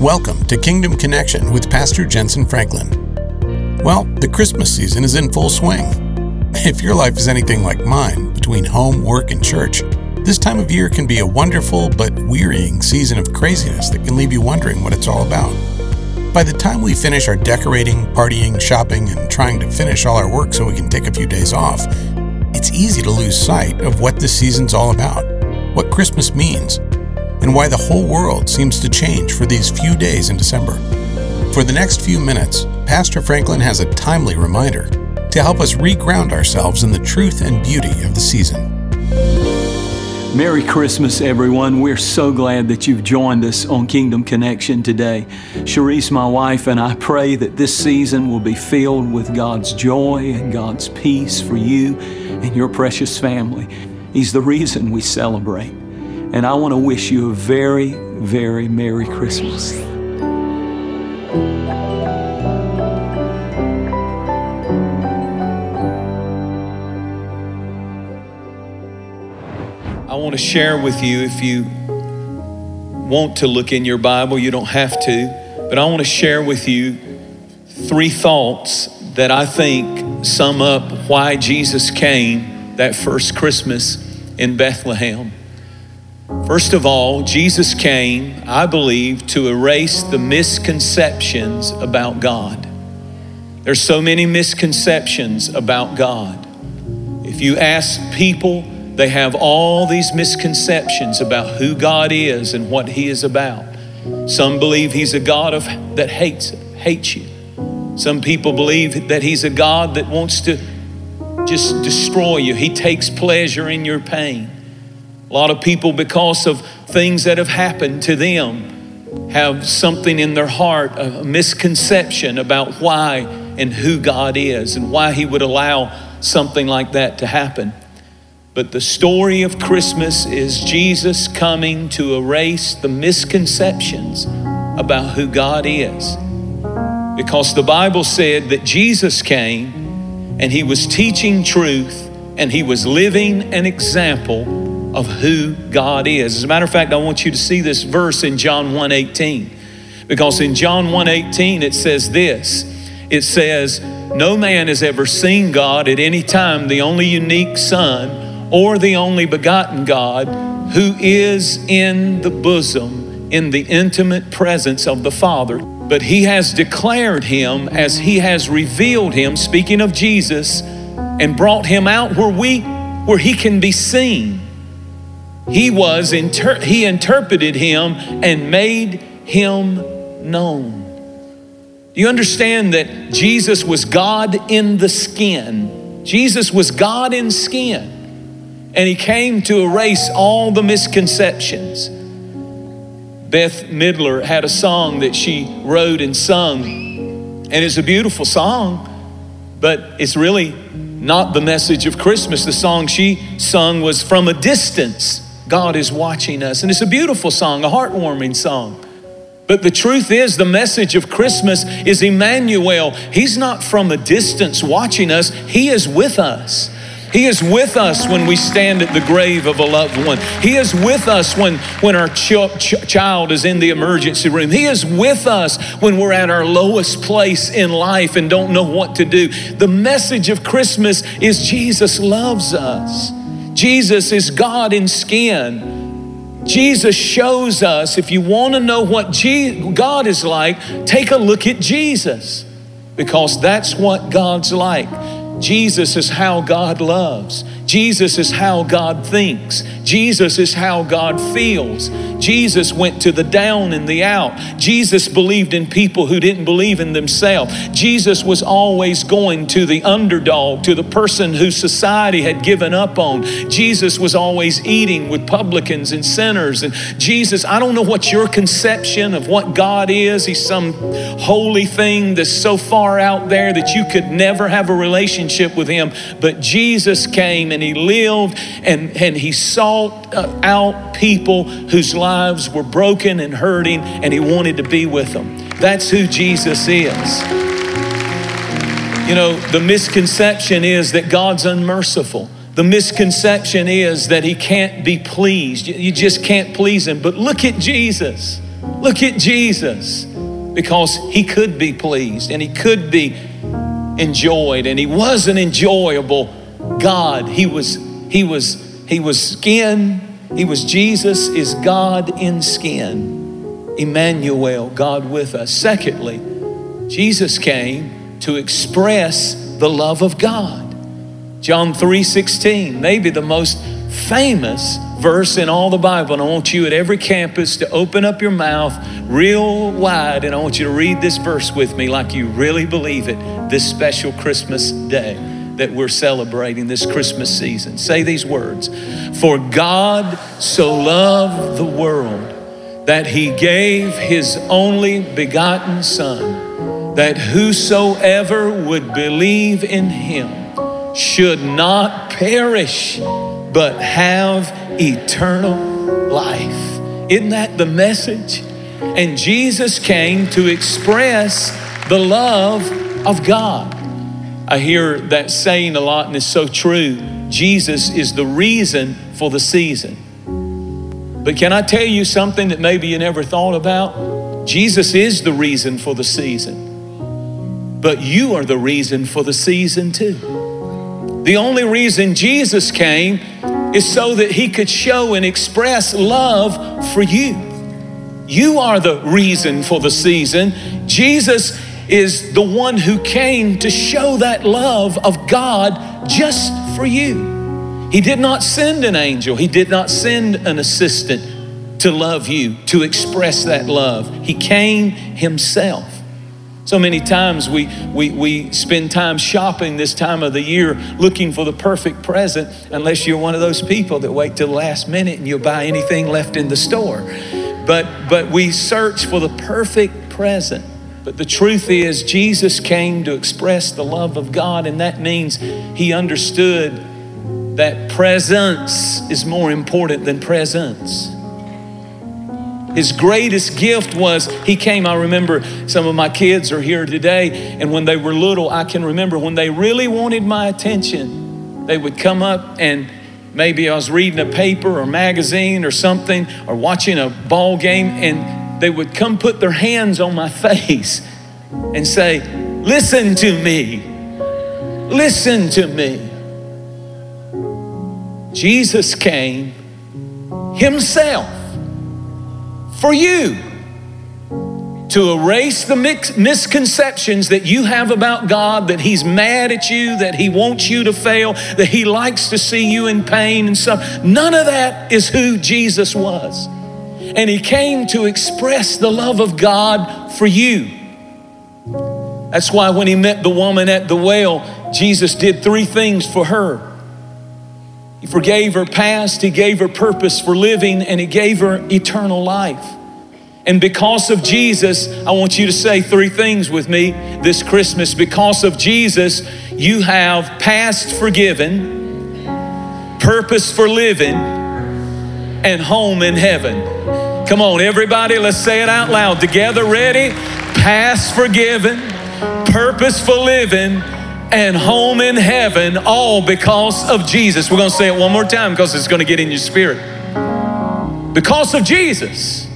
Welcome to Kingdom Connection with Pastor Jentezen Franklin. Well, the Christmas season is in full swing. If your life is anything like mine, between home, work, and church, this time of year can be a wonderful but wearying season of craziness that can leave you wondering what it's all about. By the time we finish our decorating, partying, shopping, and trying to finish all our work so we can take a few days off, it's easy to lose sight of what this season's all about, what Christmas means, and why the whole world seems to change for these few days in December. For the next few minutes, Pastor Franklin has a timely reminder to help us reground ourselves in the truth and beauty of the season. Merry Christmas, everyone. We're so glad that you've joined us on Kingdom Connection today. Cherise, my wife, and I pray that this season will be filled with God's joy and God's peace for you and your precious family. He's the reason we celebrate. And I want to wish you a very, very Merry Christmas. I want to share with you if you want to look in your Bible, you don't have to, but I want to share with you three thoughts that I think sum up why Jesus came that first Christmas in Bethlehem. First of all, Jesus came, I believe, to erase the misconceptions about God. There's so many misconceptions about God. If you ask people, they have all these misconceptions about who God is and what He is about. Some believe He's a God of, that hates, hates you. Some people believe that He's a God that wants to just destroy you. He takes pleasure in your pain. A lot of people, because of things that have happened to them, have something in their heart, a misconception about why and who God is and why He would allow something like that to happen. But the story of Christmas is Jesus coming to erase the misconceptions about who God is. Because the Bible said that Jesus came and he was teaching truth and he was living an example of who God is. As a matter of fact, I want you to see this verse in John 1:18. Because in John 1:18 it says this. It says, "No man has ever seen God at any time, the only unique son or the only begotten God who is in the bosom, in the intimate presence of the Father. But he has declared him as he has revealed him, speaking of Jesus, and brought him out where we where he can be seen. He was inter- he interpreted him and made him known. Do you understand that Jesus was God in the skin? Jesus was God in skin. And he came to erase all the misconceptions. Bette Midler had a song that she wrote and sung, and it's a beautiful song, but it's really not the message of Christmas. The song she sung was From a Distance, God is Watching Us. And it's a beautiful song, a heartwarming song. But the truth is, the message of Christmas is Emmanuel. He's not from a distance watching us, He is with us. He is with us when we stand at the grave of a loved one. He is with us when, when our ch- ch- child is in the emergency room. He is with us when we're at our lowest place in life and don't know what to do. The message of Christmas is Jesus loves us. Jesus is God in skin. Jesus shows us, if you want to know what God is like, take a look at Jesus because that's what God's like. Jesus is how God loves. Jesus is how God thinks. Jesus is how God feels. Jesus went to the down and the out. Jesus believed in people who didn't believe in themselves. Jesus was always going to the underdog, to the person who society had given up on. Jesus was always eating with publicans and sinners. And Jesus, I don't know what your conception of what God is. He's some holy thing that's so far out there that you could never have a relationship with Him. But Jesus came and He lived and, and He sought uh, out people whose lives were broken and hurting, and He wanted to be with them. That's who Jesus is. You know, the misconception is that God's unmerciful. The misconception is that he can't be pleased. You just can't please him. But look at Jesus. Look at Jesus. Because he could be pleased and he could be enjoyed and he was an enjoyable God. He was he was he was skin. He was Jesus is God in skin. Emmanuel, God with us. Secondly, Jesus came to express the love of God. John 3:16, maybe the most famous verse in all the Bible. And I want you at every campus to open up your mouth real wide and I want you to read this verse with me like you really believe it this special Christmas day that we're celebrating this Christmas season. Say these words For God so loved the world that he gave his only begotten Son, that whosoever would believe in him should not perish, but have eternal life. Isn't that the message? And Jesus came to express the love of God. I hear that saying a lot, and it's so true. Jesus is the reason for the season. But can I tell you something that maybe you never thought about? Jesus is the reason for the season, but you are the reason for the season too. The only reason Jesus came is so that he could show and express love for you. You are the reason for the season. Jesus is the one who came to show that love of God just for you. He did not send an angel, He did not send an assistant to love you, to express that love. He came Himself. So many times we, we, we spend time shopping this time of the year looking for the perfect present, unless you're one of those people that wait till the last minute and you'll buy anything left in the store. But, but we search for the perfect present. But the truth is, Jesus came to express the love of God, and that means he understood that presence is more important than presence. His greatest gift was he came. I remember some of my kids are here today, and when they were little, I can remember when they really wanted my attention, they would come up and maybe I was reading a paper or magazine or something or watching a ball game, and they would come put their hands on my face and say, Listen to me. Listen to me. Jesus came himself for you to erase the misconceptions that you have about God, that He's mad at you, that He wants you to fail, that He likes to see you in pain and stuff. None of that is who Jesus was. And He came to express the love of God for you. That's why when He met the woman at the well, Jesus did three things for her. He forgave her past, He gave her purpose for living, and He gave her eternal life. And because of Jesus, I want you to say three things with me this Christmas. Because of Jesus, you have past forgiven, purpose for living, and home in heaven. Come on, everybody, let's say it out loud together. Ready? Past forgiven, purpose for living, and home in heaven, all because of Jesus. We're going to say it one more time because it's going to get in your spirit. Because of Jesus,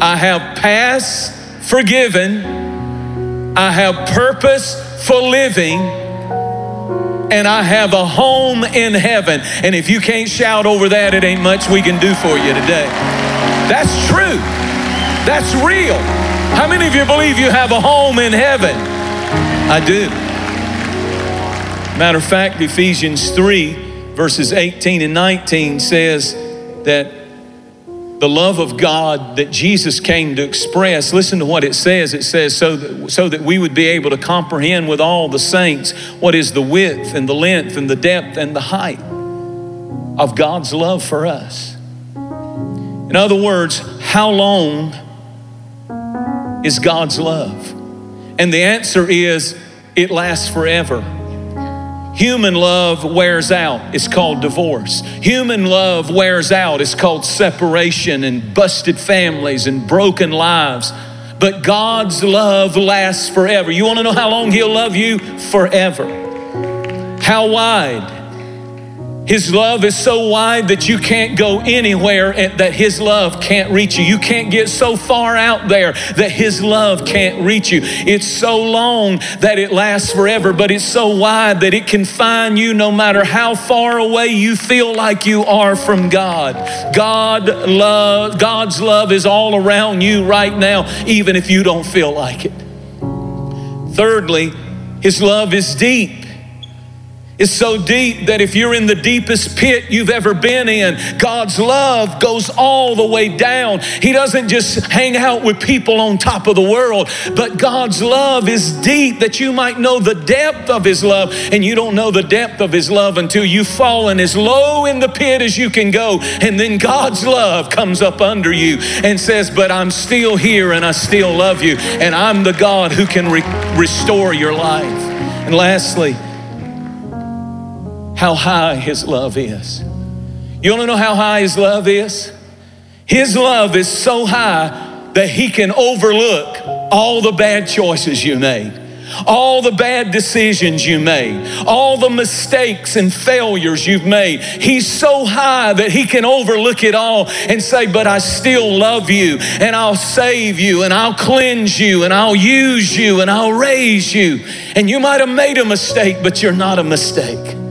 I have past forgiven, I have purpose for living, and I have a home in heaven. And if you can't shout over that, it ain't much we can do for you today. That's true. That's real. How many of you believe you have a home in heaven? I do. Matter of fact, Ephesians 3, verses 18 and 19 says that the love of God that Jesus came to express, listen to what it says. It says, so that, so that we would be able to comprehend with all the saints what is the width and the length and the depth and the height of God's love for us. In other words, how long is God's love? And the answer is it lasts forever. Human love wears out. It's called divorce. Human love wears out. It's called separation and busted families and broken lives. But God's love lasts forever. You want to know how long He'll love you? Forever. How wide? His love is so wide that you can't go anywhere and that His love can't reach you. You can't get so far out there that His love can't reach you. It's so long that it lasts forever, but it's so wide that it can find you no matter how far away you feel like you are from God. God love, God's love is all around you right now, even if you don't feel like it. Thirdly, His love is deep is so deep that if you're in the deepest pit you've ever been in, God's love goes all the way down. He doesn't just hang out with people on top of the world, but God's love is deep that you might know the depth of His love. And you don't know the depth of His love until you've fallen as low in the pit as you can go. And then God's love comes up under you and says, But I'm still here and I still love you. And I'm the God who can re- restore your life. And lastly, how high His love is. You want to know how high His love is? His love is so high that He can overlook all the bad choices you made all the bad decisions you made, all the mistakes and failures you've made. He's so high that He can overlook it all and say, But I still love you, and I'll save you, and I'll cleanse you, and I'll use you, and I'll raise you. And you might have made a mistake, but you're not a mistake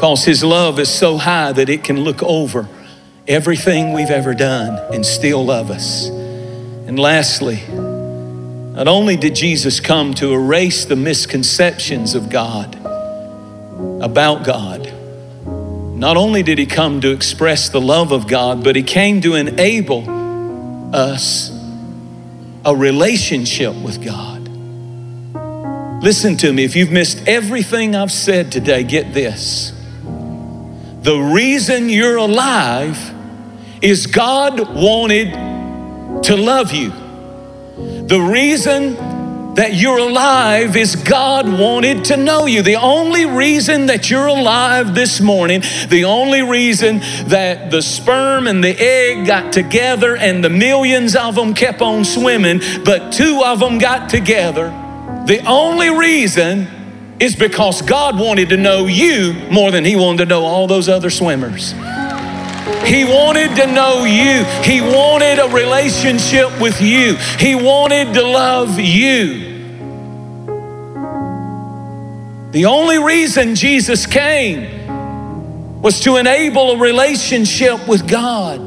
because His love is so high that it can look over everything we've ever done and still love us. And lastly, not only did Jesus come to erase the misconceptions of God, about God, not only did He come to express the love of God, but He came to enable us a relationship with God. Listen to me, if you've missed everything I've said today, get this. The reason you're alive is God wanted to love you. The reason that you're alive is God wanted to know you. The only reason that you're alive this morning, the only reason that the sperm and the egg got together and the millions of them kept on swimming, but two of them got together, the only reason is because God wanted to know you more than He wanted to know all those other swimmers. He wanted to know you. He wanted a relationship with you. He wanted to love you. The only reason Jesus came was to enable a relationship with God,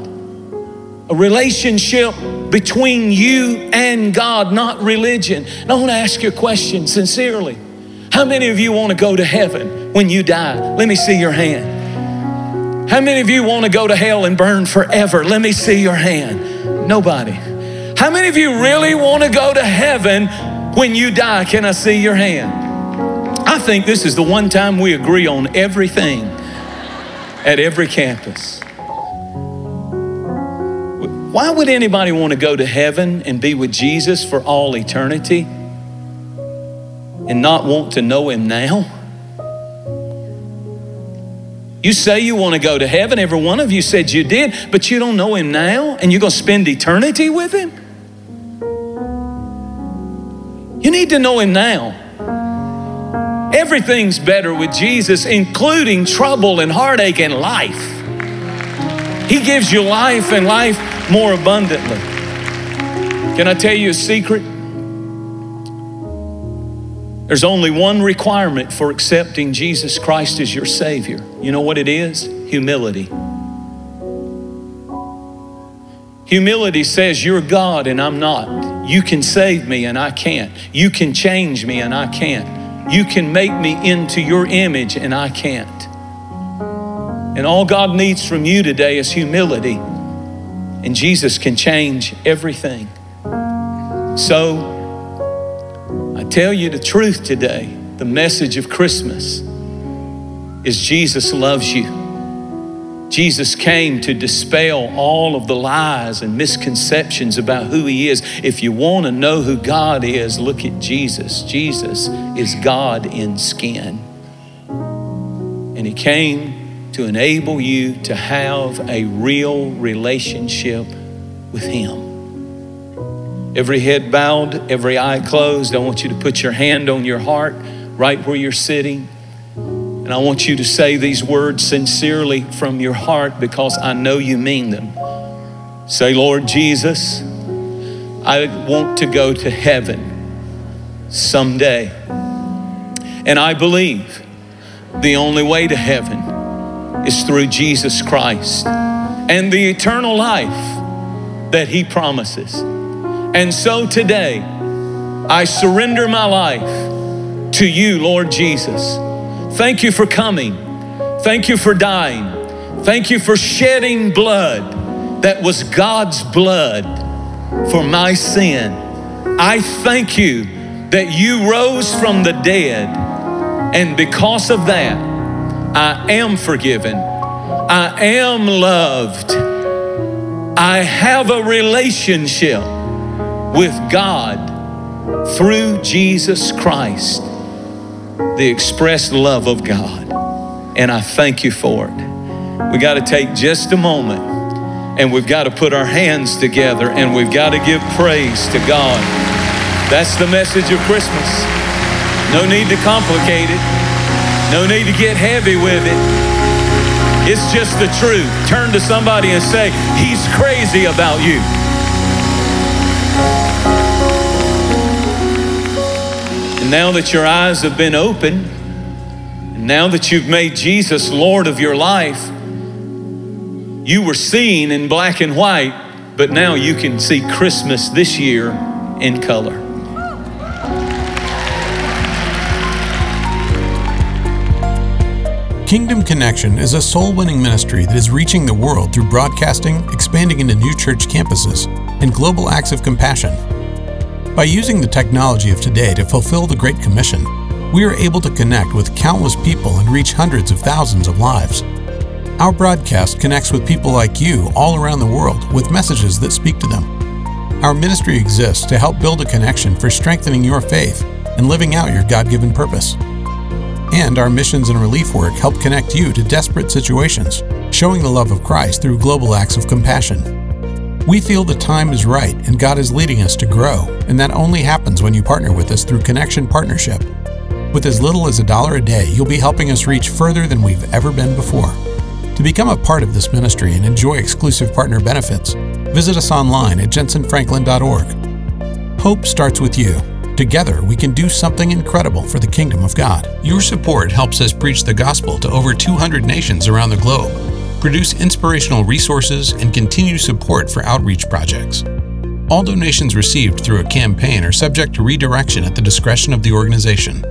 a relationship between you and God, not religion. And I want to ask you a question sincerely. How many of you want to go to heaven when you die? Let me see your hand. How many of you want to go to hell and burn forever? Let me see your hand. Nobody. How many of you really want to go to heaven when you die? Can I see your hand? I think this is the one time we agree on everything at every campus. Why would anybody want to go to heaven and be with Jesus for all eternity? And not want to know Him now? You say you want to go to heaven. Every one of you said you did, but you don't know Him now, and you're going to spend eternity with Him? You need to know Him now. Everything's better with Jesus, including trouble and heartache and life. He gives you life and life more abundantly. Can I tell you a secret? There's only one requirement for accepting Jesus Christ as your Savior. You know what it is? Humility. Humility says, You're God and I'm not. You can save me and I can't. You can change me and I can't. You can make me into your image and I can't. And all God needs from you today is humility. And Jesus can change everything. So, I tell you the truth today the message of Christmas is Jesus loves you. Jesus came to dispel all of the lies and misconceptions about who He is. If you want to know who God is, look at Jesus. Jesus is God in skin. And He came to enable you to have a real relationship with Him. Every head bowed, every eye closed. I want you to put your hand on your heart right where you're sitting. And I want you to say these words sincerely from your heart because I know you mean them. Say, Lord Jesus, I want to go to heaven someday. And I believe the only way to heaven is through Jesus Christ and the eternal life that He promises. And so today, I surrender my life to you, Lord Jesus. Thank you for coming. Thank you for dying. Thank you for shedding blood that was God's blood for my sin. I thank you that you rose from the dead, and because of that, I am forgiven. I am loved. I have a relationship with God through Jesus Christ the expressed love of God. And I thank you for it. We got to take just a moment and we've got to put our hands together and we've got to give praise to God. That's the message of Christmas. No need to complicate it, no need to get heavy with it. It's just the truth. Turn to somebody and say, He's crazy about you. Now that your eyes have been opened, and now that you've made Jesus Lord of your life, you were seeing in black and white, but now you can see Christmas this year in color. Kingdom Connection is a soul winning ministry that is reaching the world through broadcasting, expanding into new church campuses, and global acts of compassion. By using the technology of today to fulfill the Great Commission, we are able to connect with countless people and reach hundreds of thousands of lives. Our broadcast connects with people like you all around the world with messages that speak to them. Our ministry exists to help build a connection for strengthening your faith and living out your God given purpose. And our missions and relief work help connect you to desperate situations, showing the love of Christ through global acts of compassion. We feel the time is right and God is leading us to grow, and that only happens when you partner with us through Connection Partnership. With as little as a dollar a day, you'll be helping us reach further than we've ever been before. To become a part of this ministry and enjoy exclusive partner benefits, visit us online at jentezenfranklin.org. Hope starts with you. Together, we can do something incredible for the kingdom of God. Your support helps us preach the gospel to over 200 nations around the globe produce inspirational resources, and continue support for outreach projects. All donations received through a campaign are subject to redirection at the discretion of the organization.